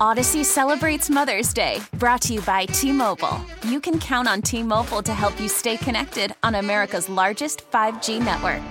Audacy celebrates Mother's Day, brought to you by T Mobile. You can count on T Mobile to help you stay connected on America's largest 5G network.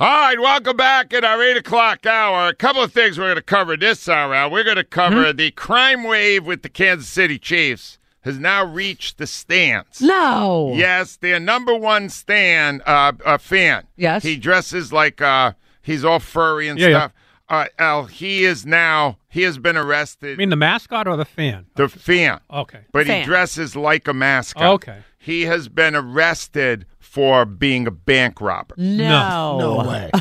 All right, welcome back at our 8 o'clock hour. A couple of things we're going to cover this hour. We're going to cover Hmm? the crime wave with the Kansas City Chiefs has now reached the stands. No. Yes, their number one stand uh, uh, fan. Yes. he dresses like uh, he's all furry and Yeah, yeah. Stuff. Uh, Al, he is now he has been arrested. I mean the mascot or the fan? the fan, Okay. but he dresses like a mascot. Okay. he has been arrested for being a bank robber. No. No way.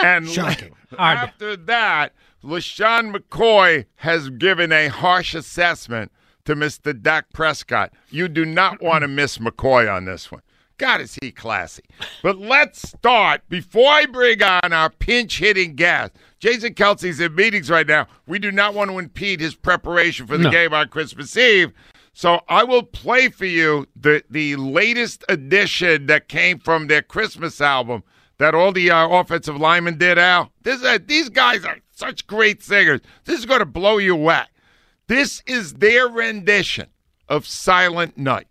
And Shocking. after that, LeSean McCoy has given a harsh assessment to Mr. Dak Prescott. You do not want to miss McCoy on this one. God, is he classy. But let's start before I bring on our pinch hitting guest. Jason Kelce's in meetings right now. We do not want to impede his preparation for the No. game on Christmas Eve. So I will play for you the, the latest edition that came from their Christmas album that all the uh, offensive linemen did, Al. This, uh, these guys are such great singers. This is going to blow you away. This is their rendition of Silent Night.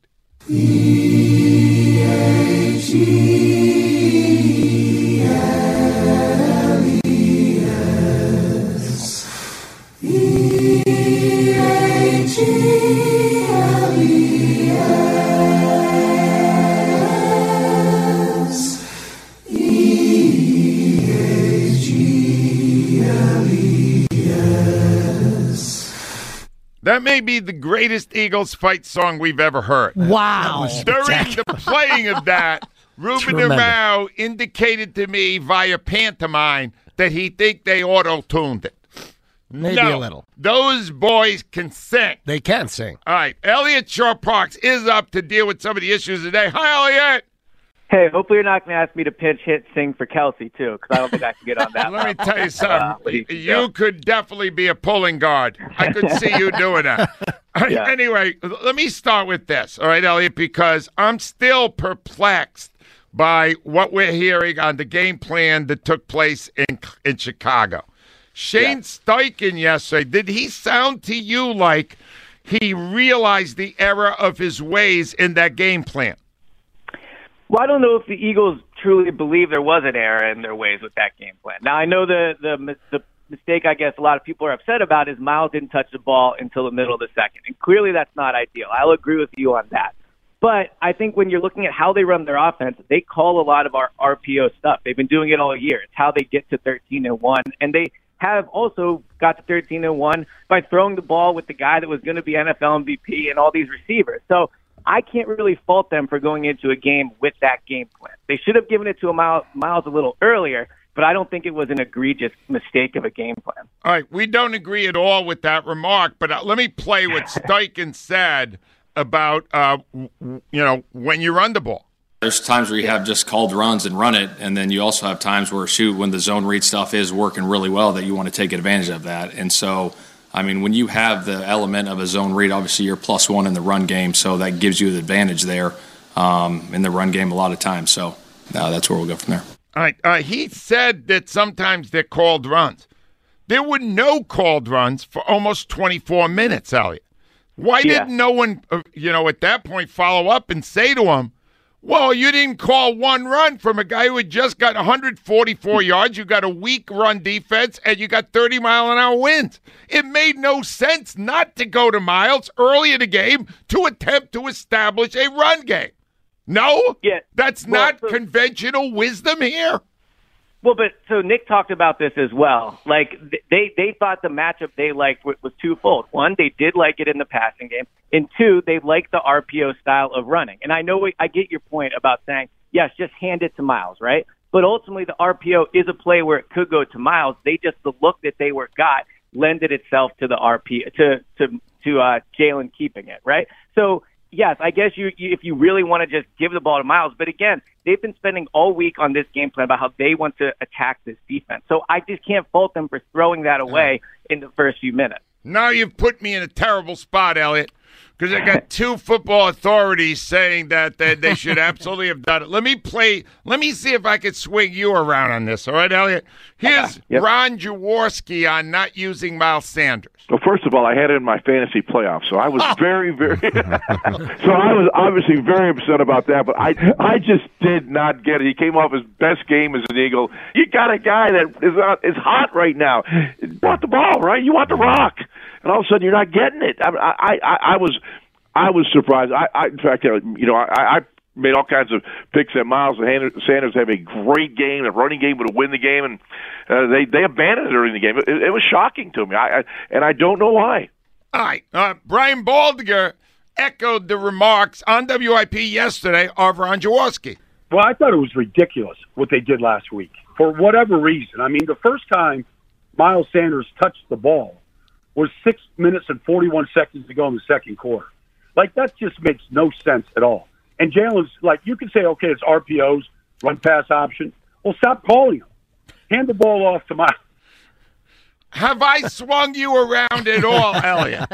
That may be the greatest Eagles fight song we've ever heard. Wow. During the playing of that, Ruben Tremendous. Arau indicated to me via pantomime that he think they auto-tuned it. Maybe no, a little. Those boys can sing. They can sing. All right, Elliot Shorr-Parks is up to deal with some of the issues today. Hi, Elliot. Hey, hopefully you're not going to ask me to pinch hit sing for Kelce too, because I don't think I can get on that. Let me tell you Uh, something. he you could definitely be a pulling guard. I could see you doing that. Yeah. Anyway, let me start with this, all right, Elliot, because I'm still perplexed by what we're hearing on the game plan that took place in in Chicago. Shane Steichen yesterday, did he sound to you like he realized the error of his ways in that game plan? Well, I don't know if the Eagles truly believe there was an error in their ways with that game plan. Now, I know the the the mistake I guess a lot of people are upset about is Miles didn't touch the ball until the middle of the second, and clearly that's not ideal. I'll agree with you on that. But I think when you're looking at how they run their offense, they call a lot of our RPO stuff. They've been doing it all year. It's how they get to 13 and one, and they have also got to 13 and one by throwing the ball with the guy that was going to be NFL MVP and all these receivers. So I can't really fault them for going into a game with that game plan. They should have given it to a Miles, Miles a little earlier, but I don't think it was an egregious mistake of a game plan. All right, we don't agree at all with that remark, but uh, let me play what Steichen said about uh, w- w- you know when you run the ball. There's times where you have just called runs and run it, and then you also have times where shoot when the zone read stuff is working really well that you want to take advantage of that. And so, I mean, when you have the element of a zone read, obviously you're plus one in the run game, so that gives you the advantage there um, in the run game a lot of times. So uh, that's where we'll go from there. All right, uh, he said that sometimes they're called runs. There were no called runs for almost 24 minutes, Elliot. Why Yeah. didn't no one, uh, you know, at that point follow up and say to him, well, you didn't call one run from a guy who had just got 144 yards. You got a weak run defense, and you got 30 mile an hour winds. It made no sense not to go to Miles early in the game to attempt to establish a run game. No, Yeah. that's Well, not so- conventional wisdom here. Well, but so Nick talked about this as well. Like they they thought the matchup they liked was twofold. One, they did like it in the passing game, and two, they liked the RPO style of running. And I know we, I get your point about saying yes, just hand it to Miles, right? But ultimately, the RPO is a play where it could go to Miles. They just the look that they were got lended itself to the RP to to to uh, Jalen keeping it, right? So yes, I guess you, you if you really want to just give the ball to Miles, but again, they've been spending all week on this game plan about how they want to attack this defense. So I just can't fault them for throwing that away in the first few minutes. Now you've put me in a terrible spot, Elliot, because I got two football authorities saying that they, they should absolutely have done it. Let me play. Let me see if I can swing you around on this. All right, Elliot. Here's Yep. Ron Jaworski on not using Miles Sanders. Well, first of all, I had it in my fantasy playoffs, so I was very, very. so I was obviously very upset about that, but I, I just did not get it. He came off his best game as an Eagle. You got a guy that is uh, is hot right now. You want the ball, right? You want the rock, and all of a sudden you're not getting it. I, I, I, I was, I was surprised. I, I in fact, uh, you know, I, I made all kinds of picks that Miles and Sanders have a great game. The running game would win the game, and uh, they they abandoned it during the game. It, it was shocking to me, I, I and I don't know why. All right. Uh, Brian Baldinger echoed the remarks on WIP yesterday of Ron Jaworski. Well, I thought it was ridiculous what they did last week for whatever reason. I mean, the first time Miles Sanders touched the ball was six minutes and 41 seconds to go in the second quarter. Like, that just makes no sense at all. And Jalen's like, you can say, okay, it's RPOs, run pass option. Well, stop calling them. Hand the ball off to Miles. Have I swung you around at all, Elliot?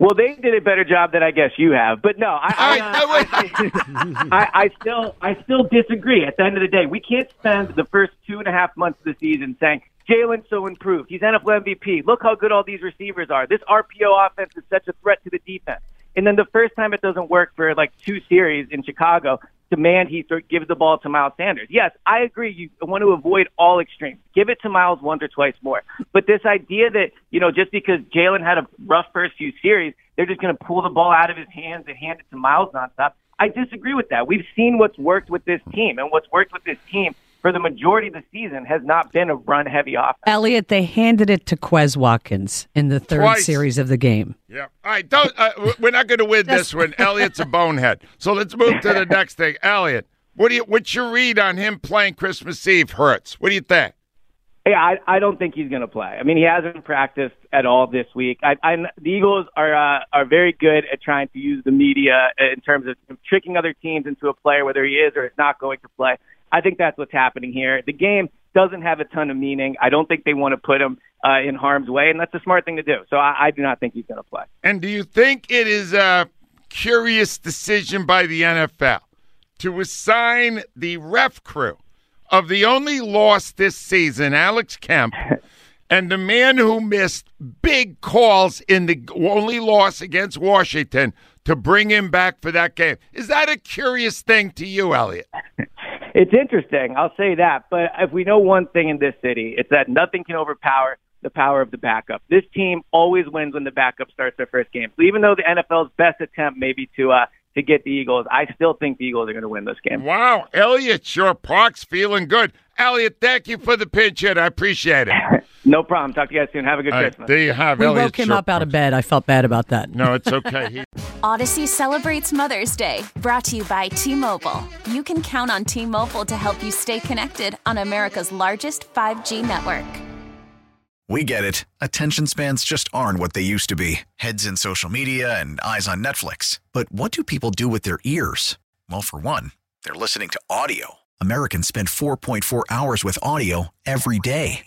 Well, they did a better job than I guess you have, but no, I, I, I- I, I still, I still disagree. At the end of the day, we can't spend the first two and a half months of the season saying Jalen's so improved. He's NFL MVP. Look how good all these receivers are. This RPO offense is such a threat to the defense. And then the first time it doesn't work for like two series in Chicago, demand he gives the ball to Miles Sanders. Yes, I agree. You want to avoid all extremes. Give it to Miles once or twice more. But this idea that, you know, just because Jalen had a rough first few series, they're just going to pull the ball out of his hands and hand it to Miles nonstop. I disagree with that. We've seen what's worked with this team, and what's worked with this team for the majority of the season has not been a run heavy offense. Elliot, they handed it to Quez Watkins in the third Twice. series of the game. Yeah. All right. Don't, uh, we're not going to win this one. Elliot's a bonehead. So let's move to the next thing. Elliot, what do you? What's your read on him playing Christmas Eve? Hurts. What do you think? Yeah, I, I don't think he's going to play. I mean, he hasn't practiced at all this week. I, I, the Eagles are uh, are very good at trying to use the media in terms of tricking other teams into a player, whether he is or is not going to play. I think that's what's happening here. The game doesn't have a ton of meaning. I don't think they want to put him uh, in harm's way, and that's a smart thing to do. So I, I do not think he's going to play. And do you think it is a curious decision by the NFL to assign the ref crew of the only loss this season, Alex Kemp, and the man who missed big calls in the only loss against Washington to bring him back for that game? Is that a curious thing to you, Elliot? It's interesting, I'll say that. But if we know one thing in this city, it's that nothing can overpower the power of the backup. This team always wins when the backup starts their first game. So even though the NFL's best attempt maybe to uh, to get the Eagles, I still think the Eagles are going to win this game. Wow, Elliot, sure, Park's feeling good. Elliot, thank you for the pinch hit. I appreciate it. No problem. Talk to you guys soon. Have a good All right, Christmas. there you have We Elliot. woke him Shorr up out of bed. I felt bad about that. No, it's okay. He, Audacy celebrates Mother's Day, brought to you by T Mobile. You can count on T Mobile to help you stay connected on America's largest 5G network. We get it. Attention spans just aren't what they used to be heads in social media and eyes on Netflix. But what do people do with their ears? Well, for one, they're listening to audio. Americans spend 4.4 hours with audio every day.